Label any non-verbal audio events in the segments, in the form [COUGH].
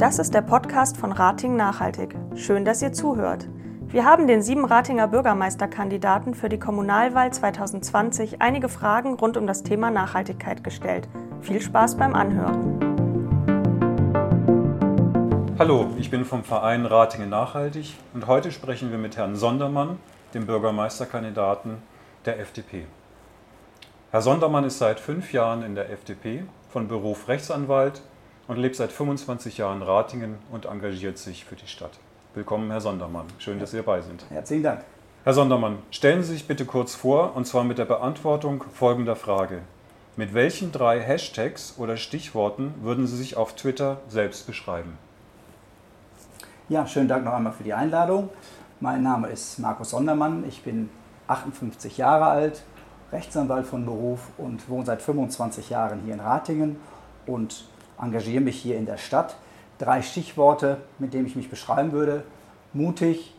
Das ist der Podcast von Rating Nachhaltig. Schön, dass ihr zuhört. Wir haben den sieben Ratinger Bürgermeisterkandidaten für die Kommunalwahl 2020 einige Fragen rund um das Thema Nachhaltigkeit gestellt. Viel Spaß beim Anhören. Hallo, ich bin vom Verein Ratingen Nachhaltig und heute sprechen wir mit Herrn Sondermann, dem Bürgermeisterkandidaten der FDP. Herr Sondermann ist seit fünf Jahren in der FDP, von Beruf Rechtsanwalt und lebt seit 25 Jahren in Ratingen und engagiert sich für die Stadt. Willkommen, Herr Sondermann. Schön, dass Sie dabei sind. Herzlichen Dank. Herr Sondermann, stellen Sie sich bitte kurz vor, und zwar mit der Beantwortung folgender Frage. Mit welchen drei Hashtags oder Stichworten würden Sie sich auf Twitter selbst beschreiben? Ja, schönen Dank noch einmal für die Einladung. Mein Name ist Markus Sondermann. Ich bin 58 Jahre alt, Rechtsanwalt von Beruf und wohne seit 25 Jahren hier in Ratingen und engagiere mich hier in der Stadt. Drei Stichworte, mit denen ich mich beschreiben würde. Mutig,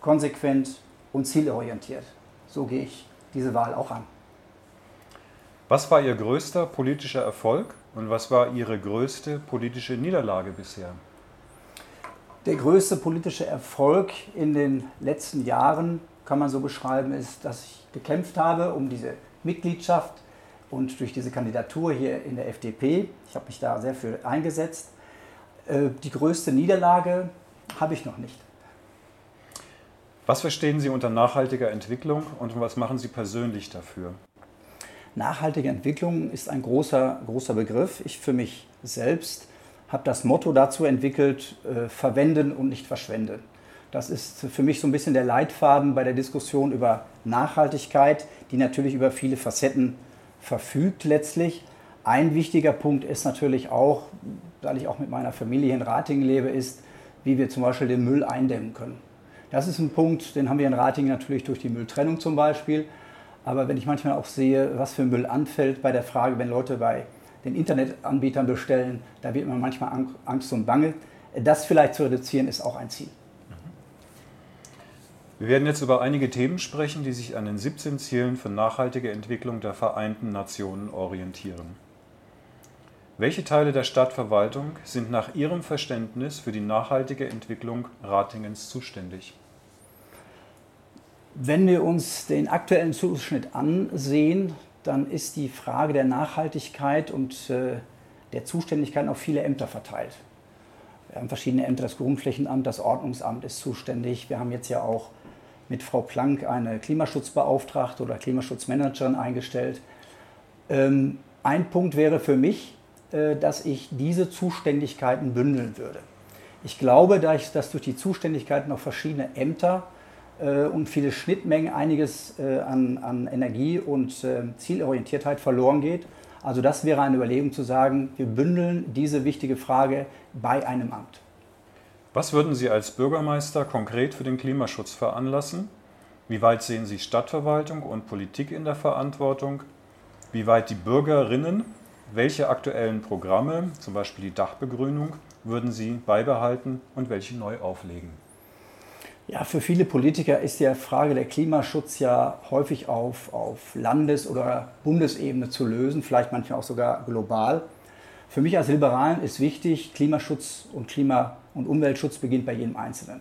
konsequent und zielorientiert. So gehe ich diese Wahl auch an. Was war Ihr größter politischer Erfolg und was war Ihre größte politische Niederlage bisher? Der größte politische Erfolg in den letzten Jahren, kann man so beschreiben, ist, dass ich gekämpft habe um diese Mitgliedschaft und durch diese Kandidatur hier in der FDP. Ich habe mich da sehr für eingesetzt. Äh, die größte Niederlage habe ich noch nicht. Was verstehen Sie unter nachhaltiger Entwicklung und was machen Sie persönlich dafür? Nachhaltige Entwicklung ist ein großer, großer Begriff. Ich für mich selbst habe das Motto dazu entwickelt, äh, verwenden und nicht verschwenden. Das ist für mich so ein bisschen der Leitfaden bei der Diskussion über Nachhaltigkeit, die natürlich über viele Facetten verfügt letztlich. Ein wichtiger Punkt ist natürlich auch, weil ich auch mit meiner Familie in Ratingen lebe, ist, wie wir zum Beispiel den Müll eindämmen können. Das ist ein Punkt, den haben wir in Ratingen natürlich durch die Mülltrennung zum Beispiel. Aber wenn ich manchmal auch sehe, was für Müll anfällt bei der Frage, wenn Leute bei den Internetanbietern bestellen, da wird man manchmal Angst und Bange. Das vielleicht zu reduzieren ist auch ein Ziel. Wir werden jetzt über einige Themen sprechen, die sich an den 17 Zielen für nachhaltige Entwicklung der Vereinten Nationen orientieren. Welche Teile der Stadtverwaltung sind nach Ihrem Verständnis für die nachhaltige Entwicklung Ratingens zuständig? Wenn wir uns den aktuellen Zuschnitt ansehen, dann ist die Frage der Nachhaltigkeit und äh, der Zuständigkeit auf viele Ämter verteilt. Wir haben verschiedene Ämter, das Grundflächenamt, das Ordnungsamt ist zuständig. Wir haben jetzt ja auch mit Frau Planck eine Klimaschutzbeauftragte oder Klimaschutzmanagerin eingestellt. Ähm, ein Punkt wäre für mich, äh, dass ich diese Zuständigkeiten bündeln würde. Ich glaube, dass durch die Zuständigkeiten auf verschiedene Ämter äh, und viele Schnittmengen einiges äh, an, an Energie und äh, Zielorientiertheit verloren geht. Also das wäre eine Überlegung zu sagen, wir bündeln diese wichtige Frage bei einem Amt. Was würden Sie als Bürgermeister konkret für den Klimaschutz veranlassen? Wie weit sehen Sie Stadtverwaltung und Politik in der Verantwortung? Wie weit die Bürgerinnen? Welche aktuellen Programme, zum Beispiel die Dachbegrünung, würden Sie beibehalten und welche neu auflegen? Ja, für viele Politiker ist die Frage der Klimaschutz ja häufig auf, auf Landes- oder Bundesebene zu lösen, vielleicht manchmal auch sogar global. Für mich als Liberalen ist wichtig, Klimaschutz und Klima- und Umweltschutz beginnt bei jedem Einzelnen.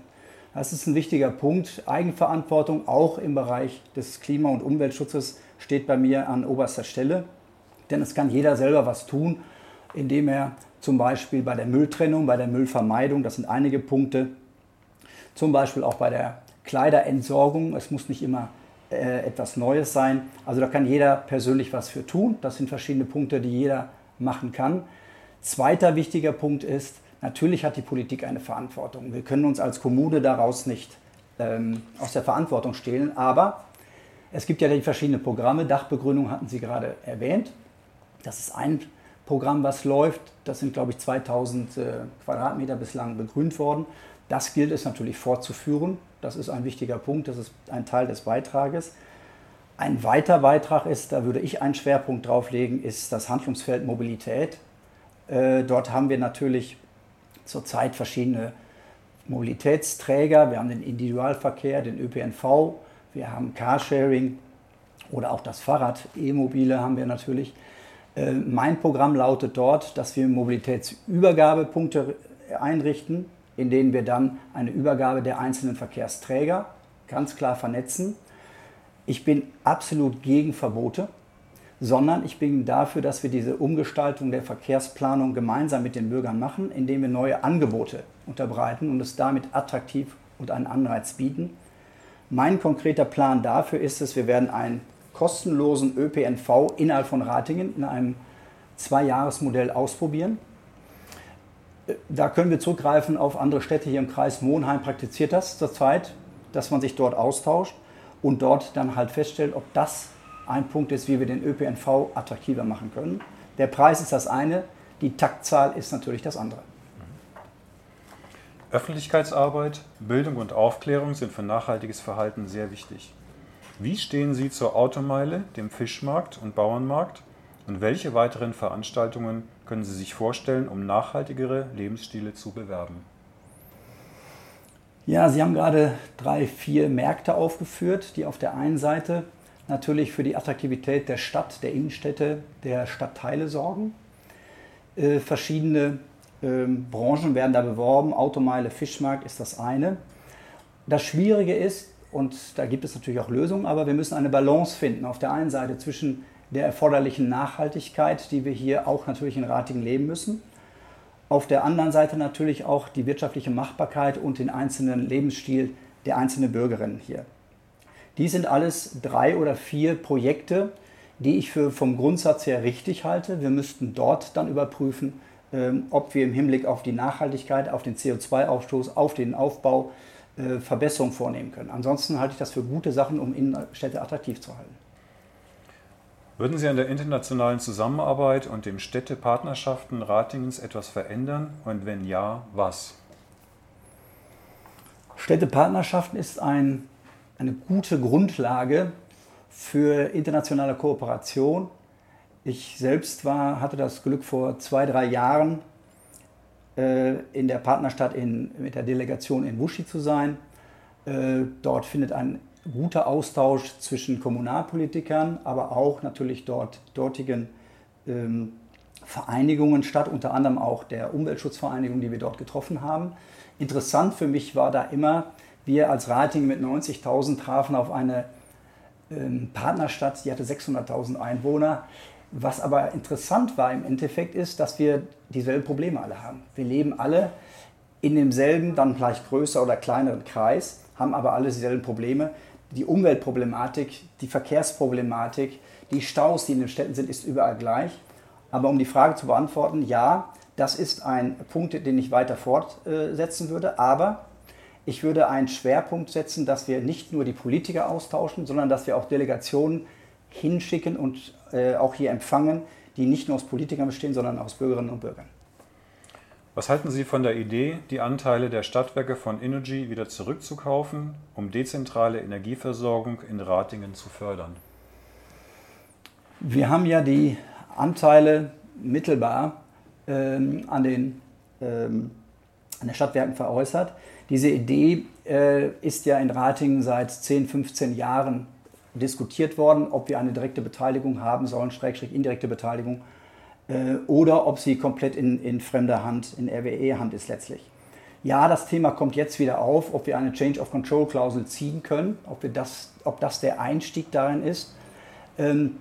Das ist ein wichtiger Punkt. Eigenverantwortung auch im Bereich des Klima- und Umweltschutzes steht bei mir an oberster Stelle. Denn es kann jeder selber was tun, indem er zum Beispiel bei der Mülltrennung, bei der Müllvermeidung, das sind einige Punkte, zum Beispiel auch bei der Kleiderentsorgung. Es muss nicht immer äh, etwas Neues sein. Also da kann jeder persönlich was für tun. Das sind verschiedene Punkte, die jeder machen kann. Zweiter wichtiger Punkt ist, natürlich hat die Politik eine Verantwortung. Wir können uns als Kommune daraus nicht ähm, aus der Verantwortung stehlen, aber es gibt ja die verschiedenen Programme. Dachbegrünung hatten Sie gerade erwähnt. Das ist ein Programm, was läuft. Das sind, glaube ich, 2000 äh, Quadratmeter bislang begrünt worden. Das gilt es natürlich fortzuführen. Das ist ein wichtiger Punkt, das ist ein Teil des Beitrages. Ein weiter Beitrag ist, da würde ich einen Schwerpunkt drauflegen, ist das Handlungsfeld Mobilität. Äh, dort haben wir natürlich zurzeit verschiedene Mobilitätsträger. Wir haben den Individualverkehr, den ÖPNV, wir haben Carsharing oder auch das Fahrrad, E-Mobile haben wir natürlich. Äh, mein Programm lautet dort, dass wir Mobilitätsübergabepunkte einrichten, in denen wir dann eine Übergabe der einzelnen Verkehrsträger ganz klar vernetzen. Ich bin absolut gegen Verbote, sondern ich bin dafür, dass wir diese Umgestaltung der Verkehrsplanung gemeinsam mit den Bürgern machen, indem wir neue Angebote unterbreiten und es damit attraktiv und einen Anreiz bieten. Mein konkreter Plan dafür ist es, wir werden einen kostenlosen ÖPNV innerhalb von Ratingen in einem Zwei-Jahres-Modell ausprobieren. Da können wir zurückgreifen auf andere Städte hier im Kreis. Monheim praktiziert das zurzeit, dass man sich dort austauscht und dort dann halt feststellt, ob das ein Punkt ist, wie wir den ÖPNV attraktiver machen können. Der Preis ist das eine, die Taktzahl ist natürlich das andere. Öffentlichkeitsarbeit, Bildung und Aufklärung sind für nachhaltiges Verhalten sehr wichtig. Wie stehen Sie zur Automeile, dem Fischmarkt und Bauernmarkt? Und welche weiteren Veranstaltungen können Sie sich vorstellen, um nachhaltigere Lebensstile zu bewerben? Ja, Sie haben gerade drei, vier Märkte aufgeführt, die auf der einen Seite natürlich für die Attraktivität der Stadt, der Innenstädte, der Stadtteile sorgen. Äh, verschiedene äh, Branchen werden da beworben. Automeile, Fischmarkt ist das eine. Das Schwierige ist, und da gibt es natürlich auch Lösungen, aber wir müssen eine Balance finden. Auf der einen Seite zwischen der erforderlichen Nachhaltigkeit, die wir hier auch natürlich in Ratingen leben müssen. Auf der anderen Seite natürlich auch die wirtschaftliche Machbarkeit und den einzelnen Lebensstil der einzelnen Bürgerinnen hier. Die sind alles drei oder vier Projekte, die ich für vom Grundsatz her richtig halte. Wir müssten dort dann überprüfen, ähm, ob wir im Hinblick auf die Nachhaltigkeit, auf den CO2-Ausstoß, auf den Aufbau äh, Verbesserungen vornehmen können. Ansonsten halte ich das für gute Sachen, um Innenstädte attraktiv zu halten. Würden Sie an der internationalen Zusammenarbeit und den Städtepartnerschaften Ratingens etwas verändern und wenn ja, was? Städtepartnerschaften ist ein eine gute Grundlage für internationale Kooperation. Ich selbst war, hatte das Glück, vor zwei, drei Jahren äh, in der Partnerstadt in, mit der Delegation in Wushi zu sein. Äh, dort findet ein guter Austausch zwischen Kommunalpolitikern, aber auch natürlich dort dortigen ähm, Vereinigungen statt, unter anderem auch der Umweltschutzvereinigung, die wir dort getroffen haben. Interessant für mich war da immer, wir als Rating mit 90.000 trafen auf eine ähm, Partnerstadt, die hatte 600.000 Einwohner. Was aber interessant war im Endeffekt ist, dass wir dieselben Probleme alle haben. Wir leben alle in demselben, dann vielleicht größer oder kleineren Kreis, haben aber alle dieselben Probleme. Die Umweltproblematik, die Verkehrsproblematik, die Staus, die in den Städten sind, ist überall gleich. Aber um die Frage zu beantworten, ja, das ist ein Punkt, den ich weiter fortsetzen würde. Aber ich würde einen Schwerpunkt setzen, dass wir nicht nur die Politiker austauschen, sondern dass wir auch Delegationen hinschicken und äh, auch hier empfangen, die nicht nur aus Politikern bestehen, sondern aus Bürgerinnen und Bürgern. Was halten Sie von der Idee, die Anteile der Stadtwerke von Energy wieder zurückzukaufen, um dezentrale Energieversorgung in Ratingen zu fördern? Wir haben ja die Anteile mittelbar ähm, an, den, ähm, an den Stadtwerken veräußert. Diese Idee äh, ist ja in Ratingen seit 10, 15 Jahren diskutiert worden, ob wir eine direkte Beteiligung haben sollen, Schrägstrich indirekte Beteiligung, äh, oder ob sie komplett in, in fremder Hand, in RWE-Hand ist letztlich. Ja, das Thema kommt jetzt wieder auf, ob wir eine Change of Control Klausel ziehen können, ob, wir das, ob das der Einstieg darin ist. Ähm,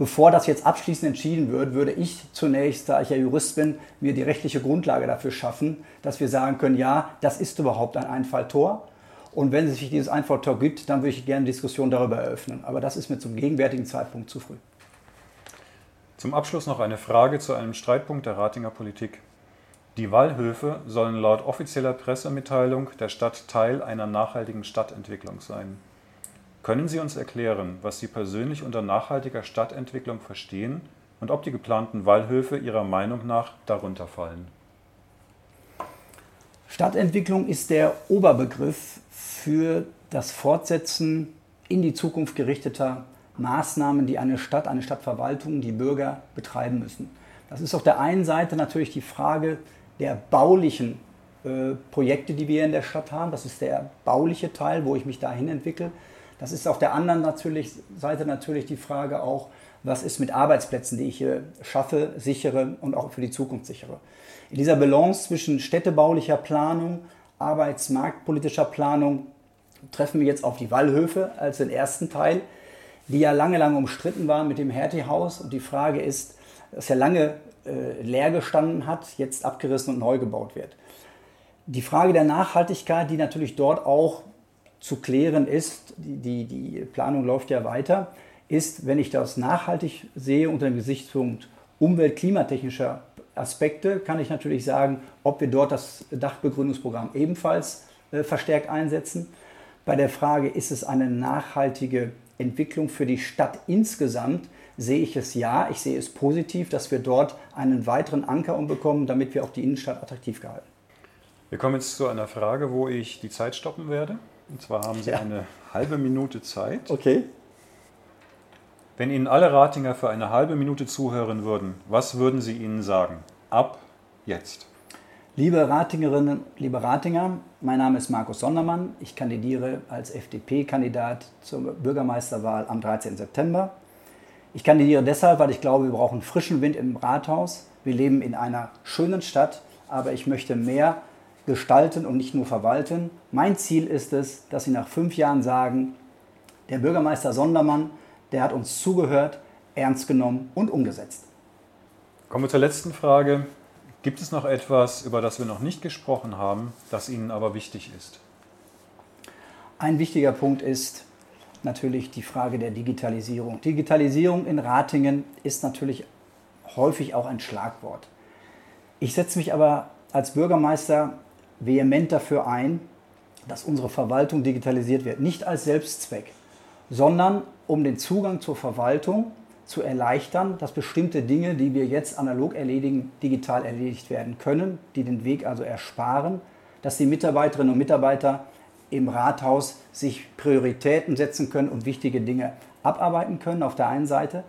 Bevor das jetzt abschließend entschieden wird, würde ich zunächst, da ich ja Jurist bin, mir die rechtliche Grundlage dafür schaffen, dass wir sagen können, ja, das ist überhaupt ein Einfalltor. Und wenn es sich dieses Einfalltor gibt, dann würde ich gerne Diskussion darüber eröffnen. Aber das ist mir zum gegenwärtigen Zeitpunkt zu früh. Zum Abschluss noch eine Frage zu einem Streitpunkt der Ratinger Politik. Die Wallhöfe sollen laut offizieller Pressemitteilung der Stadt Teil einer nachhaltigen Stadtentwicklung sein. Können Sie uns erklären, was Sie persönlich unter nachhaltiger Stadtentwicklung verstehen und ob die geplanten Wallhöfe Ihrer Meinung nach darunter fallen? Stadtentwicklung ist der Oberbegriff für das Fortsetzen in die Zukunft gerichteter Maßnahmen, die eine Stadt, eine Stadtverwaltung, die Bürger betreiben müssen. Das ist auf der einen Seite natürlich die Frage der baulichen äh, Projekte, die wir in der Stadt haben. Das ist der bauliche Teil, wo ich mich dahin entwickle. Das ist auf der anderen natürlich, Seite natürlich die Frage auch, was ist mit Arbeitsplätzen, die ich hier schaffe, sichere und auch für die Zukunft sichere. In dieser Balance zwischen städtebaulicher Planung, arbeitsmarktpolitischer Planung treffen wir jetzt auf die Wallhöfe als den ersten Teil, die ja lange, lange umstritten waren mit dem Hertie-Haus. Und die Frage ist, dass ja lange äh, leer gestanden hat, jetzt abgerissen und neu gebaut wird. Die Frage der Nachhaltigkeit, die natürlich dort auch zu klären ist, die, die, Planung läuft ja weiter, ist, wenn ich das nachhaltig sehe unter dem Gesichtspunkt umwelt-klimatechnischer Aspekte, kann ich natürlich sagen, ob wir dort das Dachbegründungsprogramm ebenfalls äh, verstärkt einsetzen. Bei der Frage, ist es eine nachhaltige Entwicklung für die Stadt insgesamt, sehe ich es ja. Ich sehe es positiv, dass wir dort einen weiteren Anker umbekommen, damit wir auch die Innenstadt attraktiv gehalten. Wir kommen jetzt zu einer Frage, wo ich die Zeit stoppen werde. Und zwar haben Sie ja. eine halbe Minute Zeit. Okay. Wenn Ihnen alle Ratinger für eine halbe Minute zuhören würden, was würden Sie ihnen sagen? Ab jetzt. Liebe Ratingerinnen, liebe Ratinger, mein Name ist Markus Sondermann. Ich kandidiere als FDP-Kandidat zur Bürgermeisterwahl am 13. September. Ich kandidiere deshalb, weil ich glaube, wir brauchen frischen Wind im Rathaus. Wir leben in einer schönen Stadt, aber ich möchte mehr gestalten und nicht nur verwalten. Mein Ziel ist es, dass Sie nach fünf Jahren sagen, der Bürgermeister Sondermann, der hat uns zugehört, ernst genommen und umgesetzt. Kommen wir zur letzten Frage. Gibt es noch etwas, über das wir noch nicht gesprochen haben, das Ihnen aber wichtig ist? Ein wichtiger Punkt ist, natürlich die Frage der Digitalisierung. Digitalisierung in Ratingen ist natürlich häufig auch ein Schlagwort. Ich setze mich aber als Bürgermeister vehement dafür ein, dass unsere Verwaltung digitalisiert wird. Nicht als Selbstzweck, sondern um den Zugang zur Verwaltung zu erleichtern, dass bestimmte Dinge, die wir jetzt analog erledigen, digital erledigt werden können, die den Weg also ersparen, dass die Mitarbeiterinnen und Mitarbeiter im Rathaus sich Prioritäten setzen können und wichtige Dinge abarbeiten können, auf der einen Seite.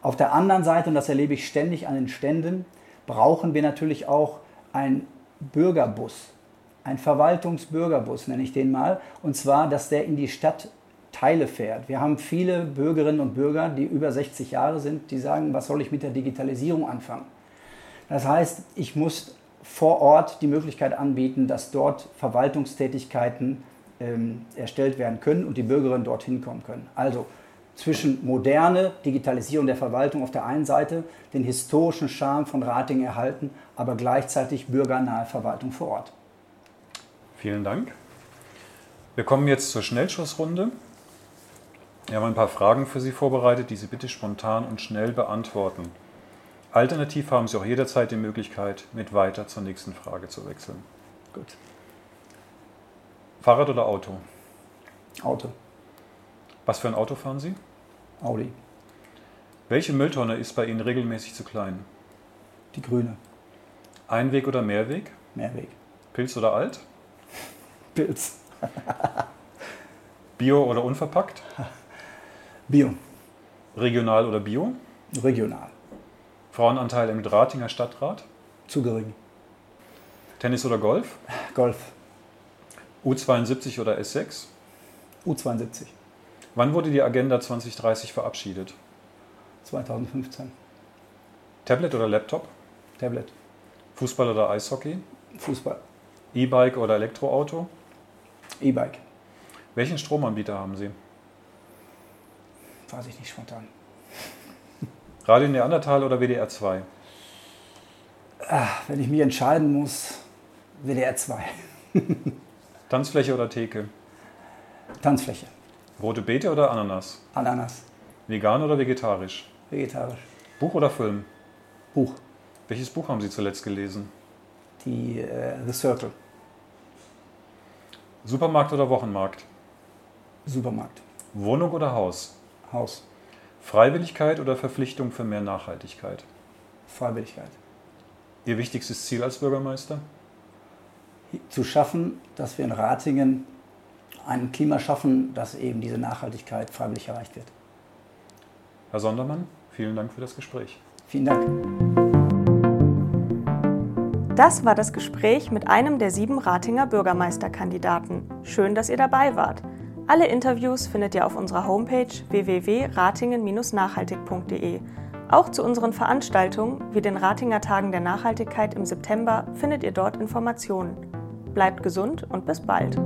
Auf der anderen Seite, und das erlebe ich ständig an den Ständen, brauchen wir natürlich auch einen Bürgerbus, ein Verwaltungsbürgerbus nenne ich den mal, und zwar, dass der in die Stadtteile fährt. Wir haben viele Bürgerinnen und Bürger, die über 60 Jahre sind, die sagen, was soll ich mit der Digitalisierung anfangen? Das heißt, ich muss vor Ort die Möglichkeit anbieten, dass dort Verwaltungstätigkeiten ähm, erstellt werden können und die Bürgerinnen dorthin kommen können. Also zwischen moderne Digitalisierung der Verwaltung auf der einen Seite, den historischen Charme von Rating erhalten, aber gleichzeitig bürgernahe Verwaltung vor Ort. Vielen Dank. Wir kommen jetzt zur Schnellschussrunde. Wir haben ein paar Fragen für Sie vorbereitet, die Sie bitte spontan und schnell beantworten. Alternativ haben Sie auch jederzeit die Möglichkeit, mit weiter zur nächsten Frage zu wechseln. Gut. Fahrrad oder Auto? Auto. Was für ein Auto fahren Sie? Audi. Welche Mülltonne ist bei Ihnen regelmäßig zu klein? Die grüne. Einweg oder Mehrweg? Mehrweg. Pilz oder alt? Pilz. [LAUGHS] Bio oder unverpackt? Bio. Regional oder Bio? Regional. Frauenanteil im Dratinger Stadtrat? Zu gering. Tennis oder Golf? Golf. U72 oder S6? U72. Wann wurde die Agenda 2030 verabschiedet? 2015. Tablet oder Laptop? Tablet. Fußball oder Eishockey? Fußball. E-Bike oder Elektroauto? E-Bike. Welchen Stromanbieter haben Sie? Weiß ich nicht spontan. Radio Neandertal oder WDR 2? Ach, wenn ich mich entscheiden muss, WDR 2. [LAUGHS] Tanzfläche oder Theke? Tanzfläche. Rote Beete oder Ananas? Ananas. Vegan oder vegetarisch? Vegetarisch. Buch oder Film? Buch. Welches Buch haben Sie zuletzt gelesen? Die äh, The Circle. Supermarkt oder Wochenmarkt? Supermarkt. Wohnung oder Haus? Haus. Freiwilligkeit oder Verpflichtung für mehr Nachhaltigkeit? Freiwilligkeit. Ihr wichtigstes Ziel als Bürgermeister? Zu schaffen, dass wir in Ratingen ein Klima schaffen, dass eben diese Nachhaltigkeit freiwillig erreicht wird. Herr Sondermann, vielen Dank für das Gespräch. Vielen Dank. Das war das Gespräch mit einem der sieben Ratinger Bürgermeisterkandidaten. Schön, dass ihr dabei wart. Alle Interviews findet ihr auf unserer Homepage www.ratingen-nachhaltig.de. Auch zu unseren Veranstaltungen wie den Ratinger Tagen der Nachhaltigkeit im September findet ihr dort Informationen. Bleibt gesund und bis bald.